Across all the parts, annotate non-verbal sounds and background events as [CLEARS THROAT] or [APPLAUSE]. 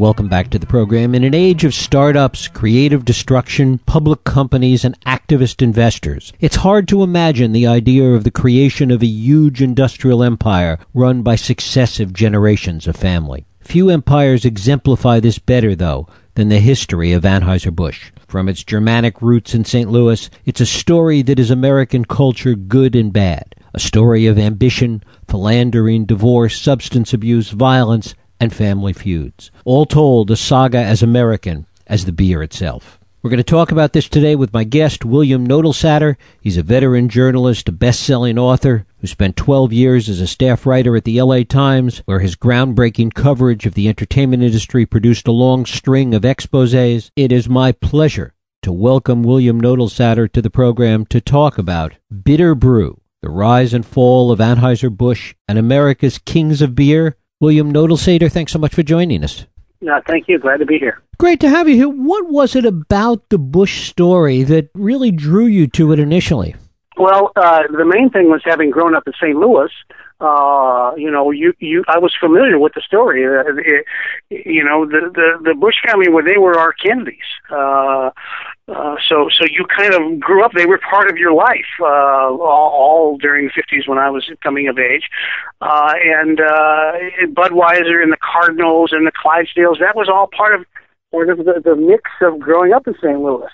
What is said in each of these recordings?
Welcome back to the program. In an age of startups, creative destruction, public companies, and activist investors, it's hard to imagine the idea of the creation of a huge industrial empire run by successive generations of family. Few empires exemplify this better, though, than the history of Anheuser-Busch. From its Germanic roots in St. Louis, it's a story that is American culture good and bad. A story of ambition, philandering, divorce, substance abuse, violence, and family feuds. All told, a saga as American as the beer itself. We're going to talk about this today with my guest, William Knoedelseder. He's a veteran journalist, a best-selling author who spent 12 years as a staff writer at the LA Times, where his groundbreaking coverage of the entertainment industry produced a long string of exposés. It is my pleasure to welcome William Knoedelseder to the program to talk about Bitter Brew, the rise and fall of Anheuser-Busch and America's kings of beer, William Knoedelseder, thanks so much for joining us. No, thank you. Glad to be here. Great to have you here. What was it about the Busch story that really drew you to it initially? Well, uh, the main thing was having grown up in St. Louis. Uh, you know, you, you, I was familiar with the story. Uh, it, you know, the, the, the Busch family, where they were our Kennedys. Uh, uh, so, so you kind of grew up. They were part of your life uh, all, all during the fifties when I was coming of age, uh, and uh, Budweiser and the Cardinals and the Clydesdales. That was all part of part of the, the mix of growing up in St. Louis.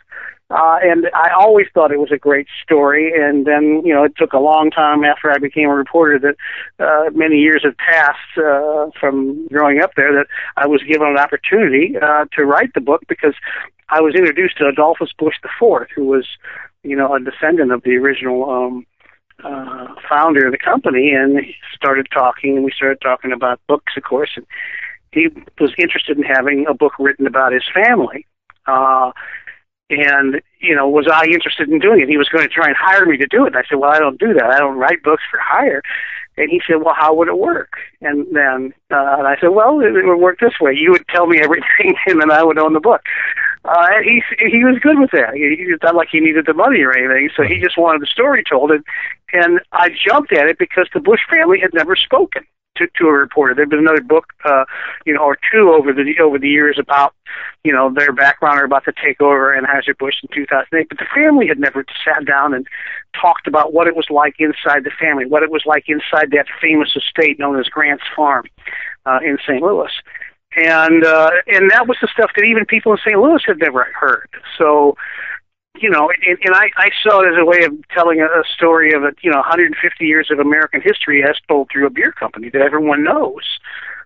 Uh, and I always thought it was a great story. And then, you know, it took a long time after I became a reporter that uh, many years had passed uh, from growing up there that I was given an opportunity uh, to write the book because I was introduced to Adolphus Busch IV, who was, you know, a descendant of the original um, uh, founder of the company, and started talking, and we started talking about books, of course, and he was interested in having a book written about his family. Uh, and you know, was I interested in doing it? He was going to try and hire me to do it. And I said, well, I don't do that. I don't write books for hire. And he said, well, how would it work? And then uh, and I said, well, it, it would work this way. You would tell me everything, [LAUGHS] and then I would own the book. Uh, and he he was good with that. He, he not like he needed the money or anything, so he just wanted the story told. And and I jumped at it because the Busch family had never spoken to, to a reporter. There'd been another book, uh, you know, or two over the over the years about, you know, their background or about the takeover and Anheuser Busch in 2008. But the family had never sat down and talked about what it was like inside the family, what it was like inside that famous estate known as Grant's Farm uh, in St. Louis. And uh, and that was the stuff that even people in St. Louis had never heard. So you know, and, and I, I saw it as a way of telling a, a story of a, you know 150 years of American history as told through a beer company that everyone knows,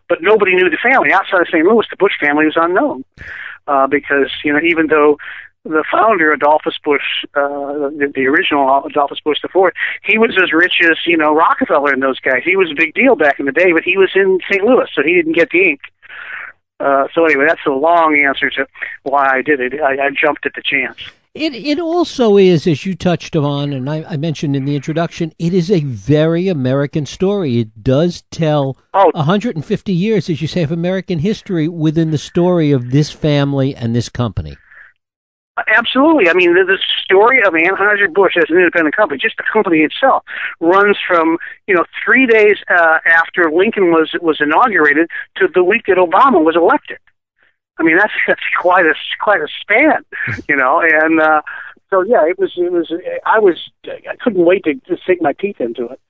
but nobody knew the family outside of St. Louis. The Busch family was unknown uh, because you know even though the founder Adolphus Busch, uh, the, the original Adolphus Busch IV, he was as rich as you know Rockefeller and those guys. He was a big deal back in the day, but he was in St. Louis, so he didn't get the ink. Uh, so anyway, that's a long answer to why I did it. I, I jumped at the chance. It it also is, as you touched on, and I, I, mentioned in the introduction, it is a very American story. It does tell oh. 150 years, as you say, of American history within the story of this family and this company. Absolutely. I mean, the, the story of Anheuser-Busch as an independent company, just the company itself, runs from, you know, three days uh, after Lincoln was, was inaugurated to the week that Obama was elected. I mean, that's [LAUGHS] that's quite a quite a span, [LAUGHS] you know. And uh, so, yeah, it was it was I was I couldn't wait to, to sink my teeth into it.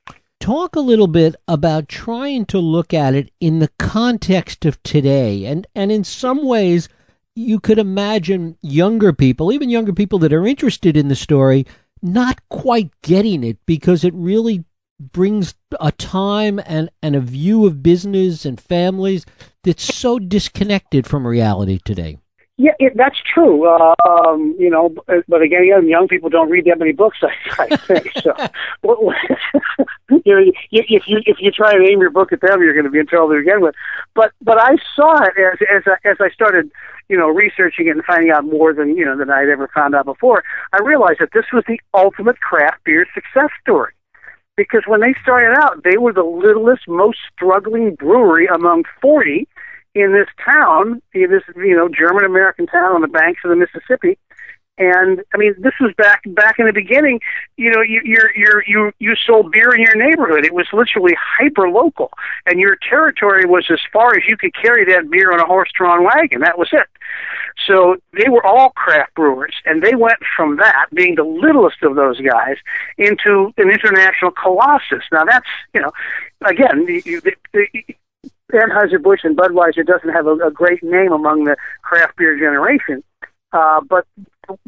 Talk a little bit about trying to look at it in the context of today, and and in some ways, you could imagine younger people, even younger people that are interested in the story, not quite getting it because it really brings a time and, and a view of business and families that's so disconnected from reality today. Yeah, it, that's true. Uh, um, you know, but again, young people don't read that many books. [LAUGHS] I, I think so. [LAUGHS] you know, if you if you try and aim your book at them, you're going to be in trouble to begin with. But but I saw it as as I, as I started, you know, researching it and finding out more than you know than I'd ever found out before. I realized that this was the ultimate craft beer success story because when they started out, they were the littlest, most struggling brewery among 40 in this town, in this you know German American town on the banks of the Mississippi, And I mean, this was back back in the beginning. You know, you you you you you sold beer in your neighborhood. It was literally hyper local, and your territory was as far as you could carry that beer on a horse-drawn wagon. That was it. So they were all craft brewers, and they went from that being the littlest of those guys into an international colossus. Now that's you know, again, the, the, the, Anheuser Busch and Budweiser doesn't have a, a great name among the craft beer generation, uh, but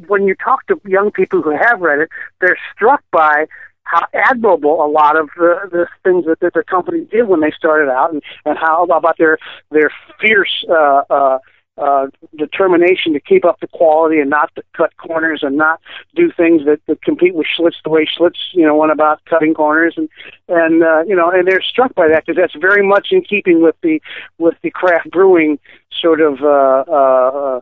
when you talk to young people who have read it, they're struck by how admirable a lot of the, the things that, that the company did when they started out, and, and how about their their fierce uh, uh, uh, determination to keep up the quality and not to cut corners and not do things that, that compete with Schlitz the way Schlitz, you know, went about cutting corners and and uh, you know, and they're struck by that because that's very much in keeping with the with the craft brewing sort of uh, uh,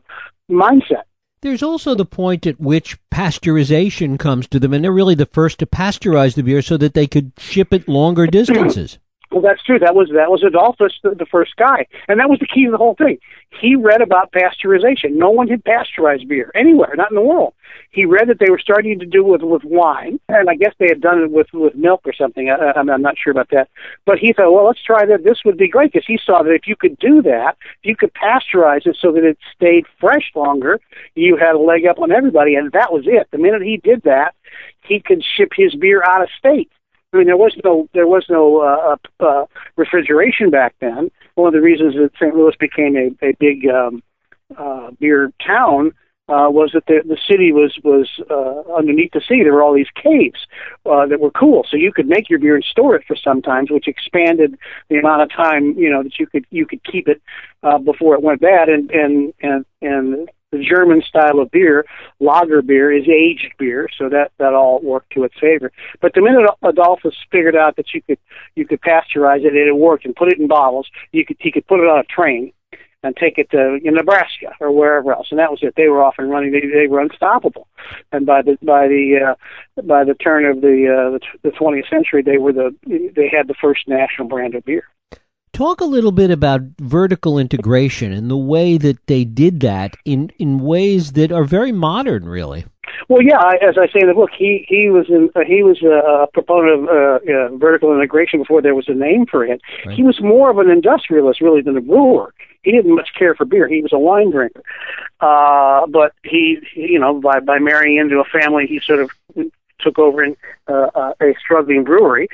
mindset. There's also the point at which pasteurization comes to them, and they're really the first to pasteurize the beer so that they could ship it longer distances. Well, that's true. That was that was Adolphus, the, the first guy, and that was the key to the whole thing. He read about pasteurization. No one had pasteurized beer anywhere, not in the world. He read that they were starting to do with with wine, and I guess they had done it with with milk or something. I, I'm, I'm not sure about that, but he thought, well, let's try that. This would be great because he saw that if you could do that, if you could pasteurize it so that it stayed fresh longer, you had a leg up on everybody, and that was it. The minute he did that, he could ship his beer out of state I mean, there was no there was no uh, uh, uh, refrigeration back then. One of the reasons that St. Louis became a, a big um, uh, beer town uh, was that the the city was was uh, underneath the sea. There were all these caves uh, that were cool, so you could make your beer and store it for some times, which expanded the amount of time you know that you could you could keep it uh, before it went bad. And and and and the German style of beer, lager beer, is aged beer, so that that all worked to its favor. But the minute Adolphus figured out that you could you could pasteurize it, it worked, and put it in bottles, you could he could put it on a train and take it to in Nebraska or wherever else, and that was it. They were off and running. They they were unstoppable, and by the by the uh, by the turn of the uh, the 20th century, they were the they had the first national brand of beer. Talk a little bit about vertical integration and the way that they did that in, in ways that are very modern, really. Well, yeah, as I say in the book, he he was in, uh, he was a, a proponent of uh, uh, vertical integration before there was a name for it. Right. He was more of an industrialist, really, than a brewer. He didn't much care for beer. He was a wine drinker, uh, but he, you know, by by marrying into a family, he sort of took over in, uh, uh, a struggling brewery,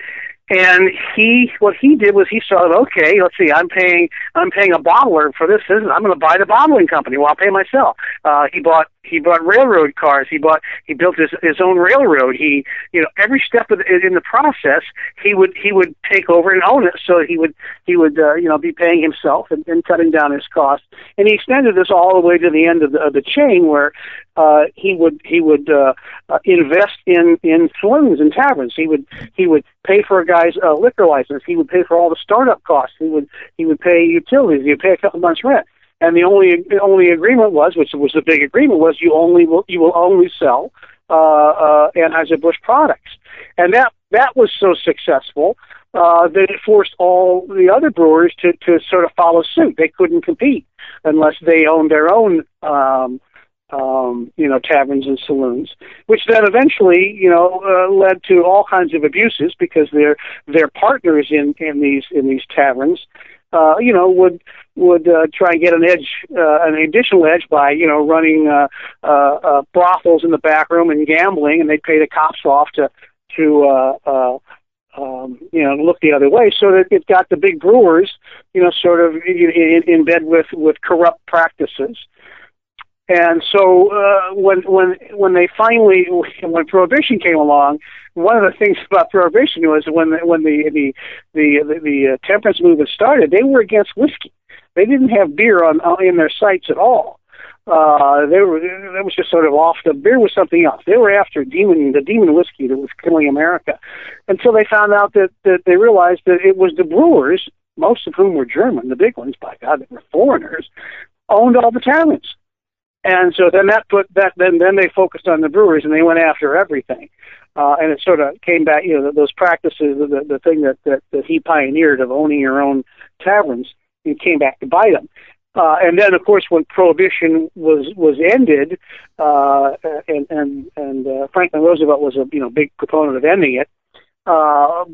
and he, what he did was he saw, okay, let's see, I'm paying, I'm paying a bottler for this. business I'm going to buy the bottling company. Well, I'll pay myself. Uh, he bought, he bought railroad cars. He bought, he built his his own railroad. He, you know, every step of the, in the process, he would he would take over and own it. So he would he would uh, you know be paying himself and, and cutting down his costs. And he extended this all the way to the end of the, of the chain, where uh, he would he would uh, uh, invest in in saloons and taverns. He would he would pay for a guy's uh, liquor license. He would pay for all the startup costs. He would he would pay utilities. He would pay a couple months rent. And the only only agreement was, which was the big agreement, was you only will you will only sell uh, uh, Anheuser Busch products. And that that was so successful uh, that it forced all the other brewers to to sort of follow suit. They couldn't compete unless they owned their own um, um, you know, taverns and saloons, which then eventually, you know, uh, led to all kinds of abuses because their their partners in in these in these taverns, uh, you know, would would uh, try and get an edge, uh, an additional edge by you know running uh, uh, uh, brothels in the back room and gambling, and they'd pay the cops off to to uh, uh, um, you know, look the other way, so that it got the big brewers, you know, sort of in, in bed with with corrupt practices. And so uh, when when when they finally [LAUGHS] when prohibition came along, one of the things [LAUGHS] about prohibition was when when the the the the, the uh, temperance movement started, they were against whiskey. They didn't have beer on, on in their sites at all. Uh, they were that was just sort of off. The beer was something else. They were after demon the demon whiskey that was killing America, until they found out that that they realized that it was the brewers, most of whom were German, the big ones. By God, they were foreigners, owned all the taverns and so then that put that then then they focused on the breweries and they went after everything. Uh, and it sort of came back, you know, those practices, the, the thing that, that, that he pioneered of owning your own taverns, it came back to bite him. Uh, and then, of course, when prohibition was was ended, uh, and and and uh, Franklin Roosevelt was a you know big proponent of ending it. Uh,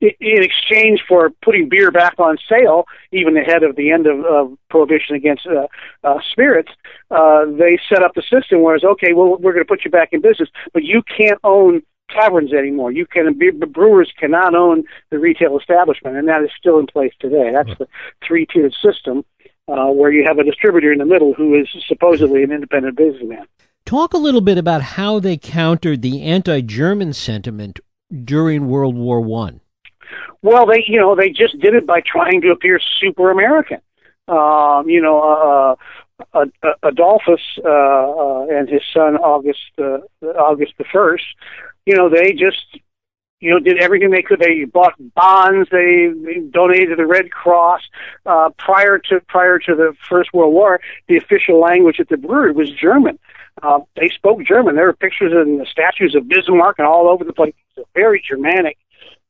in exchange for putting beer back on sale, even ahead of the end of, of prohibition against uh, uh, spirits, uh, they set up the system where it's okay. Well, we're going to put you back in business, but you can't own taverns anymore. You can the brewers cannot own the retail establishment, and that is still in place today. That's the three-tiered system uh, where you have a distributor in the middle who is supposedly an independent businessman. Talk a little bit about how they countered the anti-German sentiment during World War One. Well, they you know they just did it by trying to appear super American. Um, you know, uh, uh, Adolphus uh, uh, and his son August uh, August the first. You know, they just you know, did everything they could. They bought bonds. They, they donated to the Red Cross. Uh, prior to prior to the First World War, the official language at the brewery was German. Uh, they spoke German. There were pictures and statues of Bismarck and all over the place. A very Germanic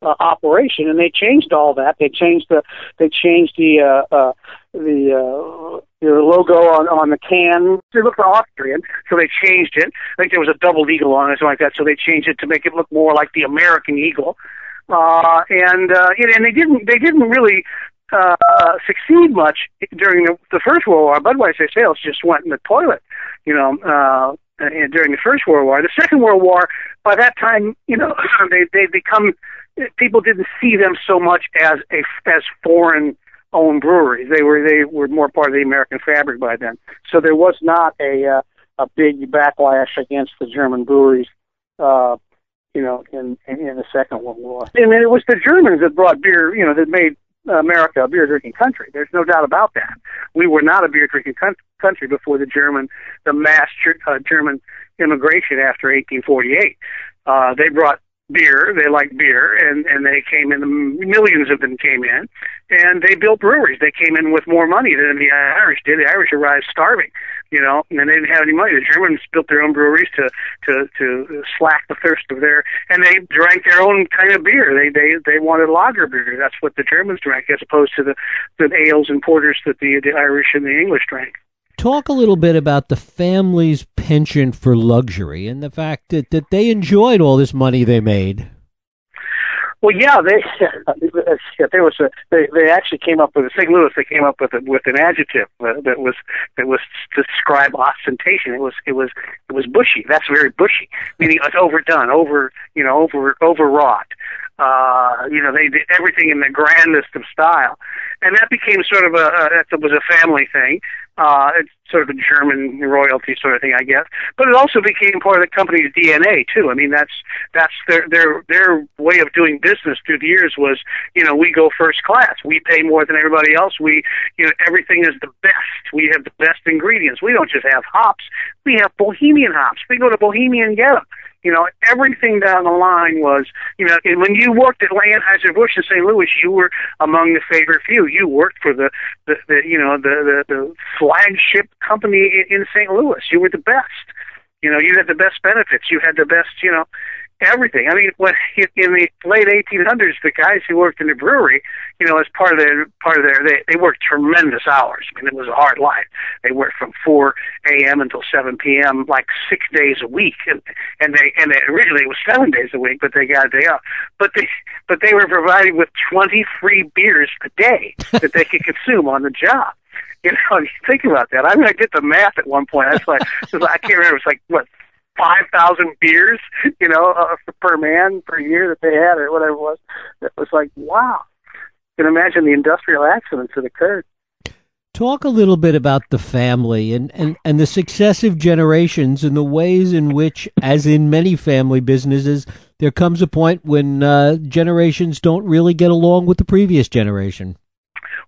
uh, operation, and they changed all that. They changed the they changed the uh, uh, the uh, the logo on on the can. It looked Austrian, so they changed it. I think there was a double eagle on it, or something like that. So they changed it to make it look more like the American eagle. Uh, and uh, and they didn't they didn't really uh, uh, succeed much during the, the First World War. Budweiser sales just went in the toilet, you know, uh, during the First World War. The Second World War, by that time, you know, [COUGHS] they they become people didn't see them so much as a as foreign owned breweries. They were they were more part of the American fabric by then. So there was not a uh, a big backlash against the German breweries. Uh, you know, in, in in the Second World War, and it was the Germans that brought beer. You know, that made America a beer drinking country. There's no doubt about that. We were not a beer drinking country before the German, the mass uh, German immigration after 1848. Uh, they brought beer. They like beer, and and they came in. Millions of them came in, and they built breweries. They came in with more money than the Irish did. The Irish arrived starving, you know, and they didn't have any money. The Germans built their own breweries to to to slack the thirst of their, and they drank their own kind of beer. They they they wanted lager beer. That's what the Germans drank, as opposed to the the ales and porters that the the Irish and the English drank. Talk a little bit about the family's penchant for luxury and the fact that, that they enjoyed all this money they made. Well, yeah, they there was a they they actually came up with St. Louis. They came up with a, with an adjective that was that was to describe ostentation. It was it was it was bushy. That's very bushy, meaning it's overdone, over you know over overwrought. Uh, you know, they did everything in the grandest of style, and that became sort of a, a that was a family thing. Uh, it's sort of a German royalty sort of thing, I guess. But it also became part of the company's DNA too. I mean, that's that's their their their way of doing business through the years was, you know, we go first class. We pay more than everybody else. We, you know, everything is the best. We have the best ingredients. We don't just have hops. We have Bohemian hops. We go to Bohemian and get them. You know, everything down the line was, you know, and when you worked at Anheuser-Busch in St. Louis, you were among the favorite few. You worked for the, the, the you know, the, the, the flagship company in, in St. Louis. You were the best. You know, you had the best benefits. You had the best, you know, everything. I mean, when in the late 1800s, the guys who worked in the brewery, you know, as part of their part of their, they they worked tremendous hours. I mean, it was a hard life. They worked from 4 a.m. until 7 p.m. like six days a week, and and they and they, originally it was seven days a week, but they got a day off. But they but they were provided with 20 free beers a day that they could [LAUGHS] consume on the job. You know, [LAUGHS] think about that. I mean, I did the math at one point. I was like, I can't remember. It's like what five thousand beers, you know, uh, per man per year that they had, or whatever it was. It was like, wow. You can imagine the industrial accidents that occurred. Talk a little bit about the family and, and, and the successive generations and the ways in which, as in many family businesses, there comes a point when uh, generations don't really get along with the previous generation.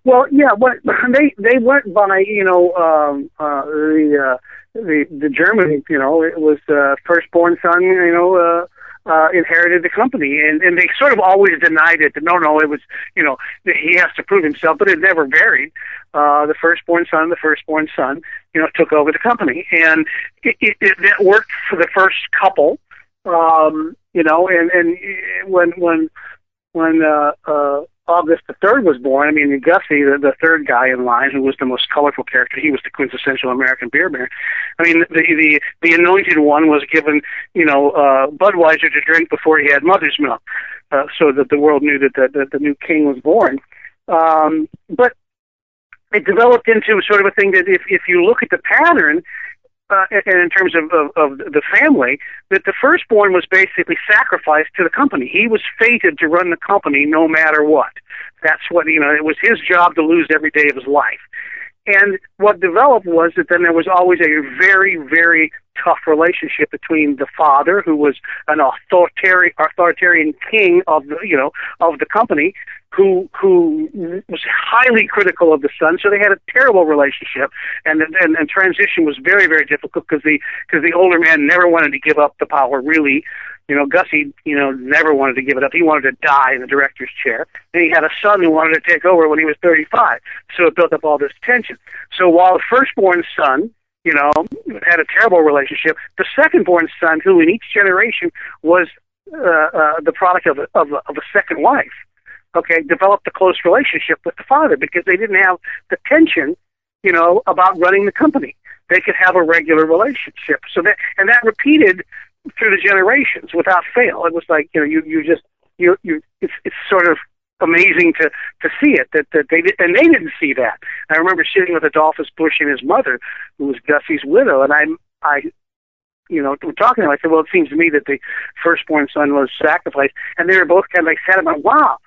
Well, yeah, but [LAUGHS] they they went by you know um, uh, the uh, the the German, you know, it was uh, firstborn son, you know, uh, uh, inherited the company, and and they sort of always denied it. That no, no, it was, you know, he has to prove himself, but it never varied. Uh, the firstborn son, the firstborn son, you know, took over the company, and it, it, it, it worked for the first couple, um, you know, and and when when when uh, uh, August the third was born, I mean Gussie, the, the third guy in line, who was the most colorful character, he was the quintessential American beer baron. I mean, the the the anointed one was given, you know, uh, Budweiser to drink before he had mother's milk, uh, so that the world knew that the, that the new king was born. Um, but it developed into sort of a thing that if if you look at the pattern, uh, and in terms of, of, of the family, that the firstborn was basically sacrificed to the company. He was fated to run the company no matter what. That's what, you know, it was his job to lose every day of his life. And what developed was that then there was always a very, very tough relationship between the father, who was an authoritarian, authoritarian king of the, you know, of the company, who who was highly critical of the son. So they had a terrible relationship, and and, and transition was very, very difficult because the because the older man never wanted to give up the power. Really, you know, Gussie, you know, never wanted to give it up. He wanted to die in the director's chair. And he had a son who wanted to take over when he was 35. So it built up all this tension. So while the firstborn son, you know, had a terrible relationship, the second born son, who in each generation was uh, uh, the product of a, of, a, of a second wife, okay, developed a close relationship with the father because they didn't have the tension, you know, about running the company. They could have a regular relationship. So that, and that repeated through the generations without fail. It was like you know you you just you you it's it's sort of amazing to to see it that that they and they didn't see that. I remember sitting with Adolphus Busch and his mother, who was Gussie's widow, and I I you know, we're talking. I said, well, it seems to me that the firstborn son was sacrificed, and they were both kind of like sat about, wow,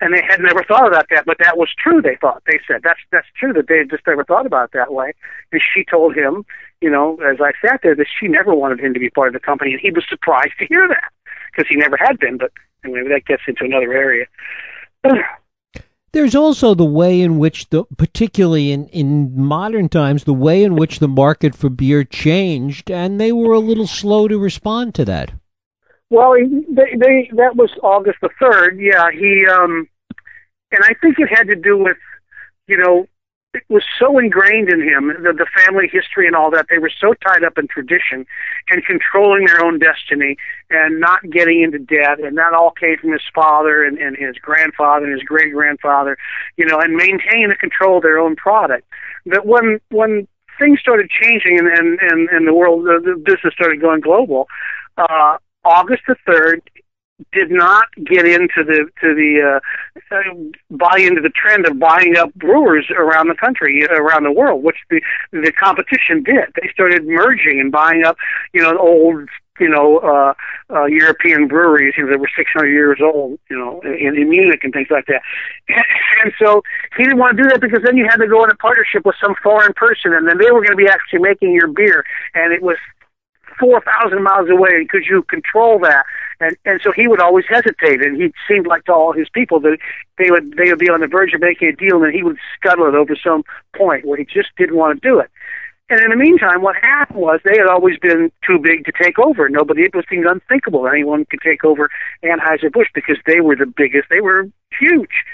and they had never thought about that, but that was true. They thought they said that's that's true that they had just never thought about it that way. And she told him, you know, as I sat there, that she never wanted him to be part of the company, and he was surprised to hear that because he never had been. But anyway, that gets into another area. There's also the way in which the, particularly in, in modern times, the way in which the market for beer changed, and they were a little slow to respond to that. Well, they, they that was August the third. Yeah, he um, and I think it had to do with, you know, it was so ingrained in him the, the family history and all that. They were so tied up in tradition and controlling their own destiny and not getting into debt. And that all came from his father and, and his grandfather and his great grandfather, you know, and maintaining the control of their own product. That when when things started changing and and and, and the world the, the business started going global. Uh, August the third did not get into the to the uh, uh, buy into the trend of buying up brewers around the country, around the world, which the the competition did. They started merging and buying up, you know, old you know, uh, uh, European breweries you know, that were 600 years old, you know, in, in Munich and things like that. [LAUGHS] And, so he didn't want to do that because then you had to go in a partnership with some foreign person, and then they were going to be actually making your beer, and it was four thousand miles away. Could you control that? And and so he would always hesitate, and he seemed like to all his people that they would they would be on the verge of making a deal, and he would scuttle it over some point where he just didn't want to do it. And in the meantime, what happened was they had always been too big to take over. Nobody, it was seemed unthinkable that anyone could take over Anheuser-Busch because they were the biggest. They were huge.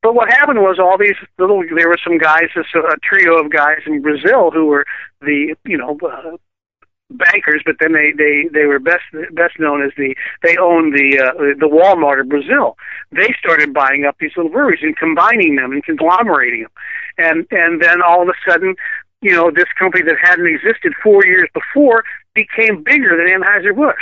But what happened was all these little, there were some guys, a, a trio of guys in Brazil who were the, you know, uh, bankers, but then they they they were best best known as the they owned the uh, the Walmart of Brazil. They started buying up these little breweries and combining them and conglomerating them, and and then all of a sudden, you know, this company that hadn't existed four years before became bigger than Anheuser Busch.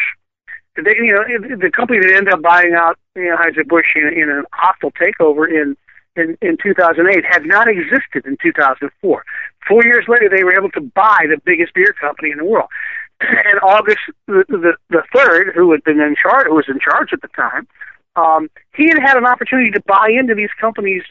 They, you know, the company that ended up buying out Anheuser Busch in, in an hostile takeover in in, in 2008 had not existed in 2004. Four years later, they were able to buy the biggest beer company in the world. [CLEARS THROAT] And August the, the, the third, who had been in charge, who was in charge at the time, um, he had had an opportunity to buy into these companies.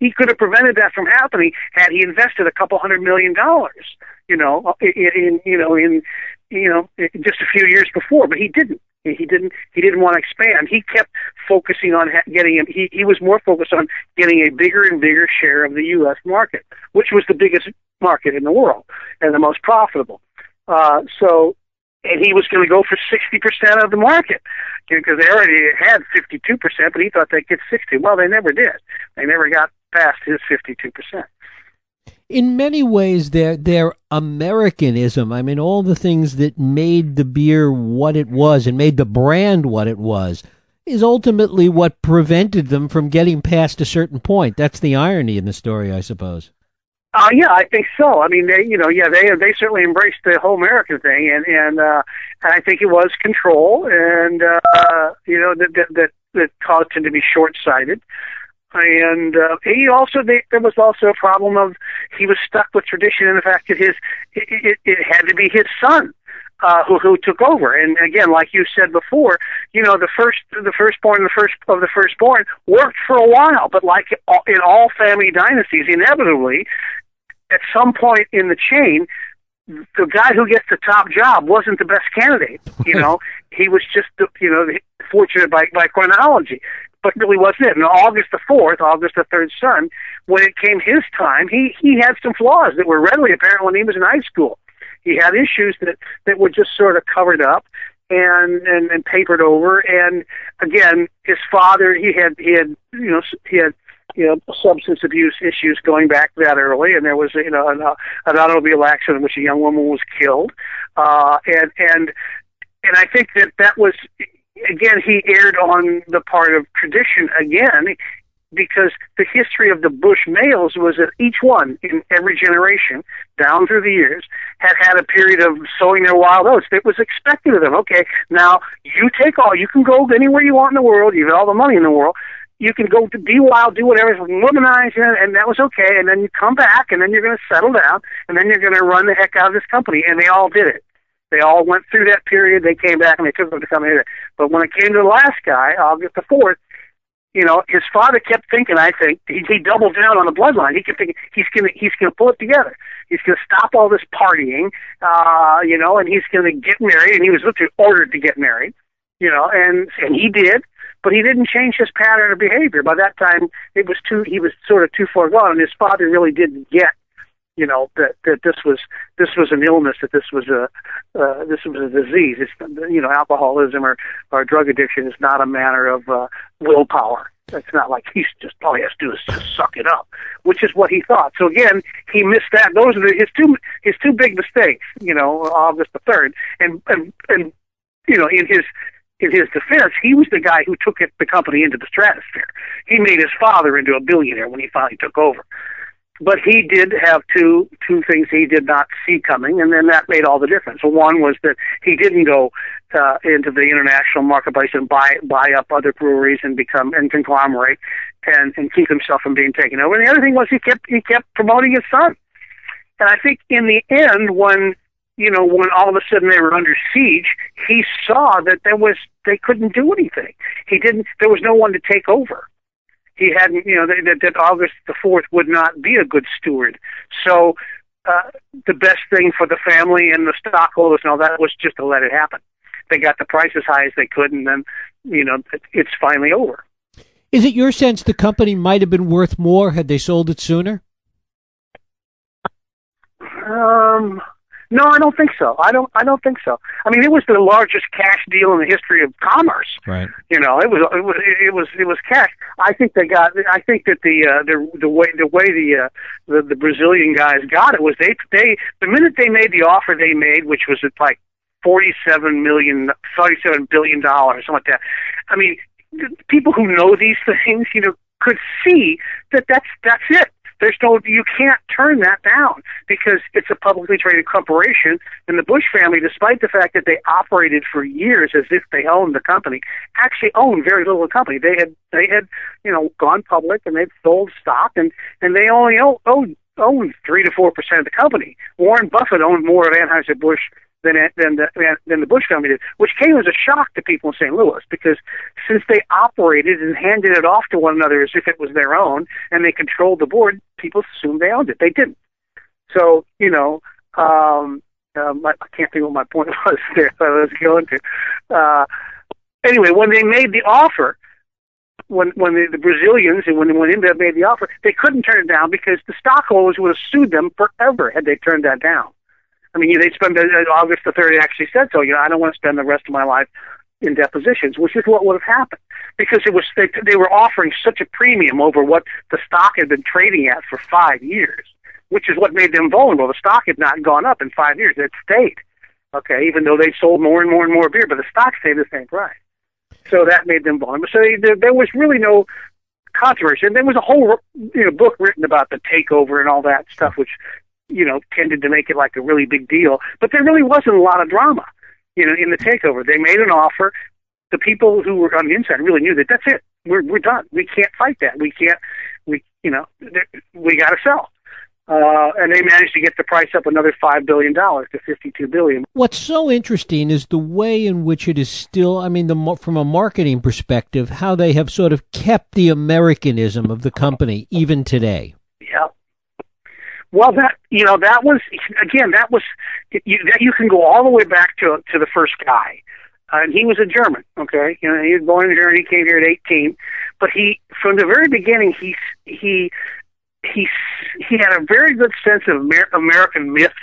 He could have prevented that from happening had he invested a couple hundred million dollars. You know, in, in you know in you know just a few years before, but he didn't. He didn't. He didn't want to expand. He kept focusing on getting. him. He he was more focused on getting a bigger and bigger share of the U.S. market, which was the biggest market in the world and the most profitable. Uh, so, and he was going to go for sixty percent of the market because they already had fifty-two percent, but he thought they'd get sixty. Well, they never did. They never got past his fifty-two percent in many ways their their Americanism. I mean, all the things that made the beer what it was and made the brand what it was. is ultimately what prevented them from getting past a certain point. That's the irony in the story, I suppose. Uh, yeah, I think so. I mean, they, you know, yeah, they they certainly embraced the whole American thing, and and uh, and I think it was control, and uh, you know that that that, that caused him to be short sighted. And uh, he also they, there was also a problem of he was stuck with tradition and the fact that his it, it, it had to be his son uh, who who took over. And again, like you said before, you know, the first the firstborn the first of the firstborn worked for a while, but like in all family dynasties, inevitably, at some point in the chain, the guy who gets the top job wasn't the best candidate. You know, he was just you know fortunate by by chronology, but really wasn't it. And August the fourth, August the third son, when it came his time, he he had some flaws that were readily apparent when he was in high school. He had issues that that were just sort of covered up and and, and papered over. And again, his father, he had he had you know he had you know substance abuse issues going back that early, and there was you know an, uh, an automobile accident in which a young woman was killed, uh, and and and I think that that was again he erred on the part of tradition again because the history of the Busch males was that each one in every generation down through the years had had a period of sowing their wild oats. It was expected of them. Okay, now you take all, you can go anywhere you want in the world, you have all the money in the world. You can go to be wild, do whatever, womanize, and that was okay. And then you come back, and then you're going to settle down, and then you're going to run the heck out of this company. And they all did it. They all went through that period. They came back and they took them to come here. But when it came to the last guy, August the fourth, you know, his father kept thinking. I think he, he doubled down on the bloodline. He kept thinking he's gonna he's gonna pull it together. He's gonna stop all this partying, uh, you know, and he's gonna get married. And he was literally ordered to get married, you know, and and he did, but he didn't change his pattern of behavior. By that time, it was too he was sort of too far gone, and his father really didn't get you know that that this was this was an illness that this was a uh, this was a disease. It's you know alcoholism or or drug addiction is not a matter of uh, willpower. It's not like he's just all he has to do is just suck it up which is what he thought. So again he missed that. Those are his two his two big mistakes you know august the third. And and and you know in his in his defense, he was the guy who took it, the company into the stratosphere. He made his father into a billionaire when he finally took over but he did have two two things he did not see coming, and then that made all the difference. One was that he didn't go uh, into the international marketplace and buy buy up other breweries and become and conglomerate and and keep himself from being taken over. And the other thing was he kept he kept promoting his son. And I think in the end, when you know when all of a sudden they were under siege, he saw that there was they couldn't do anything. He didn't. There was no one to take over he hadn't, you know, that, that August the 4th would not be a good steward. So uh, the best thing for the family and the stockholders and all that was just to let it happen. They got the price as high as they could, and then, you know, it's finally over. Is it your sense the company might have been worth more had they sold it sooner? Um, no, I don't think so. I don't. I don't think so. I mean, it was the largest cash deal in the history of commerce. Right. You know, it was. It was. It was. It was cash. I think they got. I think that the uh, the the way the way the uh, the, the Brazilian guys got it was they they the minute they made the offer they made, which was at like forty seven million, forty seven billion dollars, something like that. I mean, people who know these things, you know, could see that that's that's it. There's no, you can't turn that down because it's a publicly traded corporation. And the Busch family, despite the fact that they operated for years as if they owned the company, actually owned very little of the company. They had, they had, you know, gone public and they'd sold stock and, and they only owned, owned three to four percent of the company. Warren Buffett owned more of Anheuser Busch than than the than the Busch family did, which came as a shock to people in St. Louis because since they operated and handed it off to one another as if it was their own and they controlled the board, people assumed they owned it. They didn't. So you know, um, um, I can't think what my point [LAUGHS] was there. I was going to. Uh, anyway, when they made the offer, when when the, the Brazilians and when when InBev made the offer, they couldn't turn it down because the stockholders would have sued them forever had they turned that down. I mean, they spend uh, August the third actually said so. You know, I don't want to spend the rest of my life in depositions, which is what would have happened because it was they, they were offering such a premium over what the stock had been trading at for five years, which is what made them vulnerable. The stock had not gone up in five years; it stayed. Okay, even though they sold more and more and more beer, but the stock stayed the same price. So that made them vulnerable. So they, there, there was really no controversy. And there was a whole you know book written about the takeover and all that stuff, which you know tended to make it like a really big deal. But there really wasn't a lot of drama, you know, in the takeover. They made an offer. The people who were on the inside really knew that that's it. We're we're done. We can't fight that. We can't. We you know we got to sell uh, and they managed to get the price up another five billion dollars to fifty-two billion. What's so interesting is the way in which it is still. I mean, the from a marketing perspective, how they have sort of kept the Americanism of the company even today. Yeah. Well, that you know, that was again, that was you, that you can go all the way back to to the first guy. Uh, and he was a German, okay. You know, he was born in Germany. Came here at 18, but he, from the very beginning, he he he he had a very good sense of Amer- American myths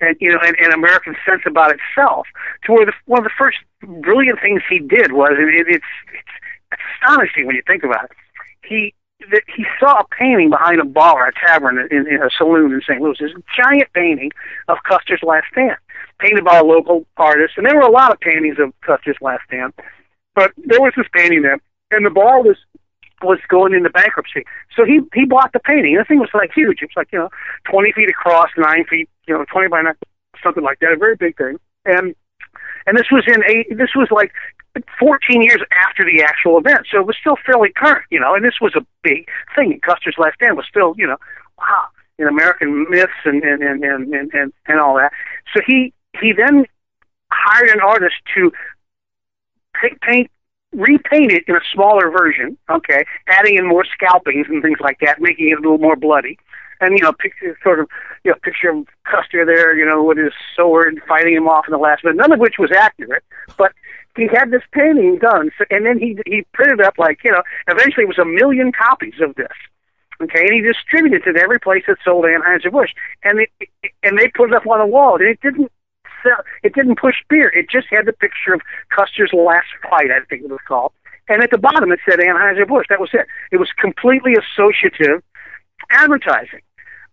and you know and, and American sense about itself. To where the, one of the first brilliant things he did was, and it, it's it's astonishing when you think about it. He that he saw a painting behind a bar, a tavern, in, in a saloon in St. Louis. This giant painting of Custer's Last Stand, painted by a local artist, and there were a lot of paintings of Custer's Last Stand, but there was this painting there, and the bar was was going into bankruptcy. So he he bought the painting. The thing was like huge. It was like you know twenty feet across, nine feet, you know, twenty by nine, something like that. A very big thing. And and this was in a this was like 14 years after the actual event, so it was still fairly current, you know. And this was a big thing. Custer's Last Stand was still, you know, wow, in American myths and and and and and, and, and all that. So he he then hired an artist to paint, paint repaint it in a smaller version, okay, adding in more scalpings and things like that, making it a little more bloody. And, you know, picture, sort of, you know, picture of Custer there, you know, with his sword fighting him off in the last minute, none of which was accurate. But he had this painting done, and then he he printed up, like, you know, eventually it was a million copies of this. Okay, and he distributed it to every place that sold Anheuser-Busch. And, they and they put it up on the wall, and it didn't sell. It didn't push beer. It just had the picture of Custer's last fight, I think it was called. And at the bottom it said Anheuser Busch. That was it. It was completely associative advertising.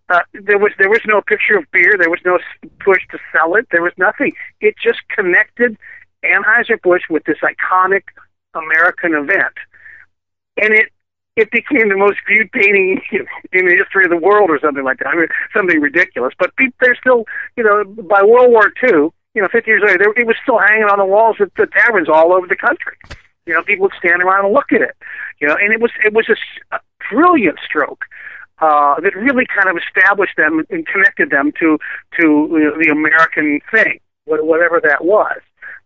Uh, there was there was no picture of beer. There was no push to sell it. There was nothing. It just connected Anheuser Busch with this iconic American event, and it it became the most viewed painting [LAUGHS] in the history of the world, or something like that. I mean, something ridiculous. But people, they're still, you know, by World War II, you know, 50 years later, it was still hanging on the walls at the taverns all over the country. You know, people would stand around and look at it. You know, and it was it was a, a brilliant stroke uh, that really kind of established them and connected them to to you know, the American thing, whatever that was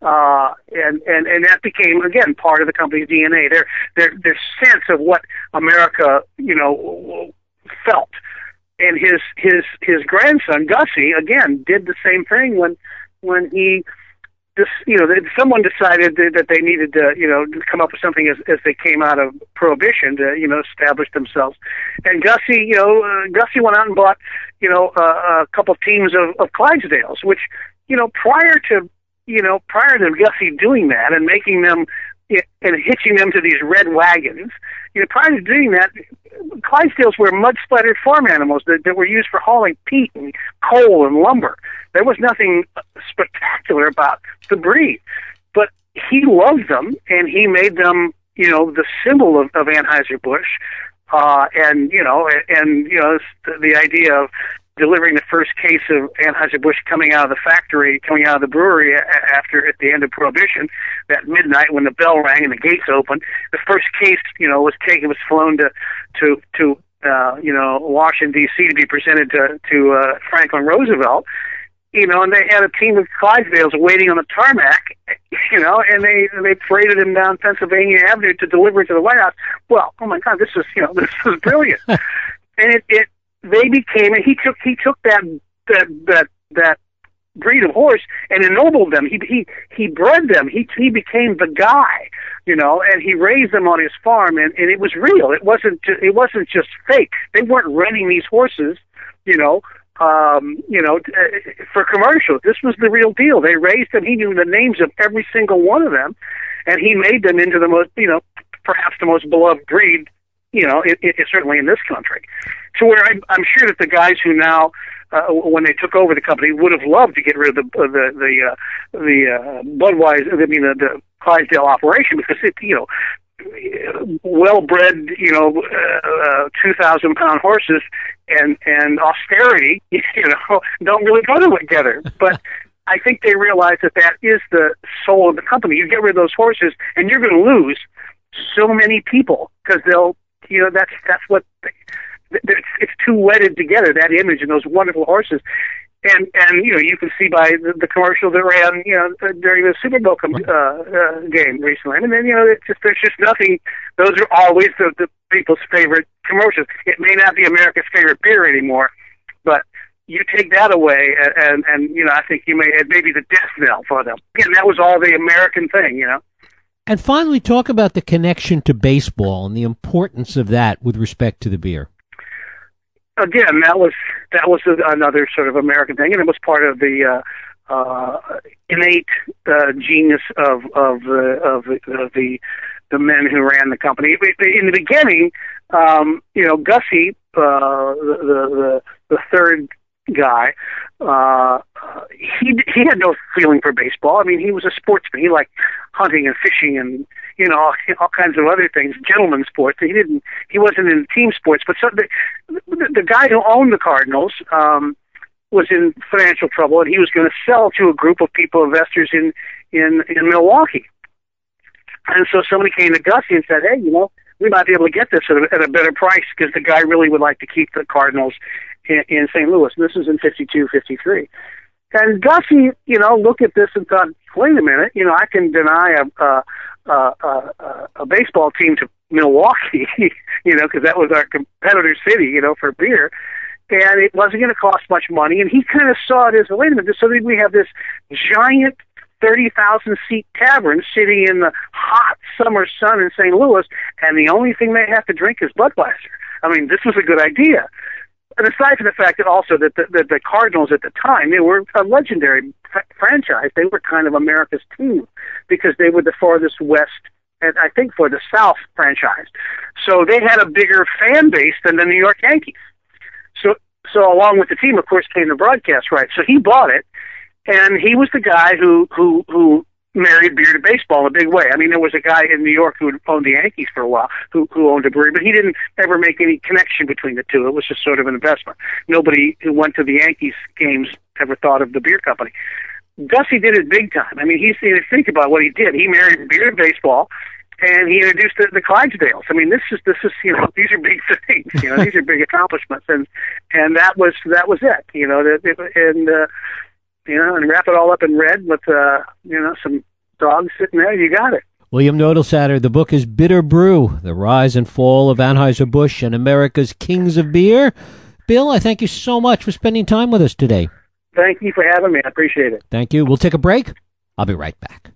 uh, and and and that became again part of the company's DNA. Their their their sense of what America, you know, felt. And his his his grandson Gussie again did the same thing when when he this you know someone decided that they needed to you know come up with something as as they came out of prohibition to you know establish themselves and Gussie you know uh, Gussie went out and bought you know uh, a couple of teams of of Clydesdales which you know prior to you know, prior to Gussie doing that and making them and hitching them to these red wagons, you know, prior to doing that, Clydesdales were mud splattered farm animals that, that were used for hauling peat and coal and lumber. There was nothing spectacular about the breed, but he loved them and he made them, you know, the symbol of, of Anheuser Busch. Uh, and you know, and you know, the, the idea of delivering the first case of Anheuser-Busch coming out of the factory, coming out of the brewery after at the end of Prohibition, that midnight when the bell rang and the gates opened. The first case, you know, was taken, was flown to to to uh, you know Washington D.C. to be presented to to uh, Franklin Roosevelt. You know, and they had a team of Clydesdales waiting on the tarmac, you know, and they they paraded him down Pennsylvania Avenue to deliver it to the White House. Well, oh my God, this is you know [LAUGHS] this is brilliant, and it it they became, and he took he took that that that that breed of horse and ennobled them. He he he bred them. He he became the guy, you know, and he raised them on his farm, and and it was real. It wasn't it wasn't just fake. They weren't renting these horses, you know. Um, you know, uh, for commercials. This was the real deal. They raised them. He knew the names of every single one of them, and he made them into the most, you know, perhaps the most beloved breed you know, it, it, certainly in this country. To where I'm, I'm sure that the guys who now, uh, when they took over the company, would have loved to get rid of the uh, the the uh, the uh, Budweiser. I mean, the, the Clydesdale operation because it, you know, well-bred, you know, uh, two thousand pound horses and and austerity, [LAUGHS] you know, don't really go together. [LAUGHS] But I think they realize that that is the soul of the company. You get rid of those horses, and you're going to lose so many people because they'll, you know, that's that's what. It's, it's too wedded together that image and those wonderful horses and and you know you can see by the, the commercial that ran you know during the Super Bowl com- uh, uh, game recently. I mean, you know, it's just there's just nothing. Those are always the, the people's favorite commercials. It may not be America's favorite beer anymore, but you take that away, and and, and you know I think you may it may be the death knell for them. Again, that was all the American thing, you know. And finally, talk about the connection to baseball and the importance of that with respect to the beer again, that was that was another sort of American thing, and it was part of the uh, uh, innate uh, genius of of the of the, of the the men who ran the company. In the beginning, um, you know, Gussie, uh, the, the the third guy, uh, he he had no feeling for baseball. I mean, he was a sportsman. He liked hunting and fishing and you know all kinds of other things, gentleman sports. He didn't. He wasn't in team sports. But so the the, the guy who owned the Cardinals um, was in financial trouble, and he was going to sell to a group of people, investors in in in Milwaukee. And so somebody came to Gussie and said, "Hey, you know." We might be able to get this at a, at a better price because the guy really would like to keep the Cardinals in, in St. Louis. And This is in 52, 53. And Gussie, you know, looked at this and thought, wait a minute, you know, I can deny a, a, a, a, a baseball team to Milwaukee, [LAUGHS] you know, because that was our competitor city, you know, for beer. And it wasn't going to cost much money. And he kind of saw it as, wait a minute, so we have this giant 30,000 seat tavern sitting in the hot summer sun in St. Louis, and the only thing they have to drink is Budweiser. I mean, this was a good idea and aside from the fact that also that the, that the Cardinals at the time they were a legendary f- franchise, they were kind of America's team because they were the farthest west and I think for the South franchise. So they had a bigger fan base than the New York Yankees. So so along with the team, of course, came the broadcast rights. So he bought it, and he was the guy who who who married beer to baseball in a big way. I mean, there was a guy in New York who owned the Yankees for a while who who owned a brewery, but he didn't ever make any connection between the two. It was just sort of an investment. Nobody who went to the Yankees games ever thought of the beer company. Gussie did it big time. I mean, he's you think about what he did. He married beer to baseball, and he introduced the, the Clydesdales. I mean, this is this is you know these are big [LAUGHS] things. You know, these are big accomplishments, and and that was that was it. You know, and. uh you know, and wrap it all up in red with, uh, you know, some dogs sitting there. You got it. William Knoedelseder, the book is Bitter Brew, The Rise and Fall of Anheuser-Busch and America's Kings of Beer. Bill, I thank you so much for spending time with us today. Thank you for having me. I appreciate it. Thank you. We'll take a break. I'll be right back.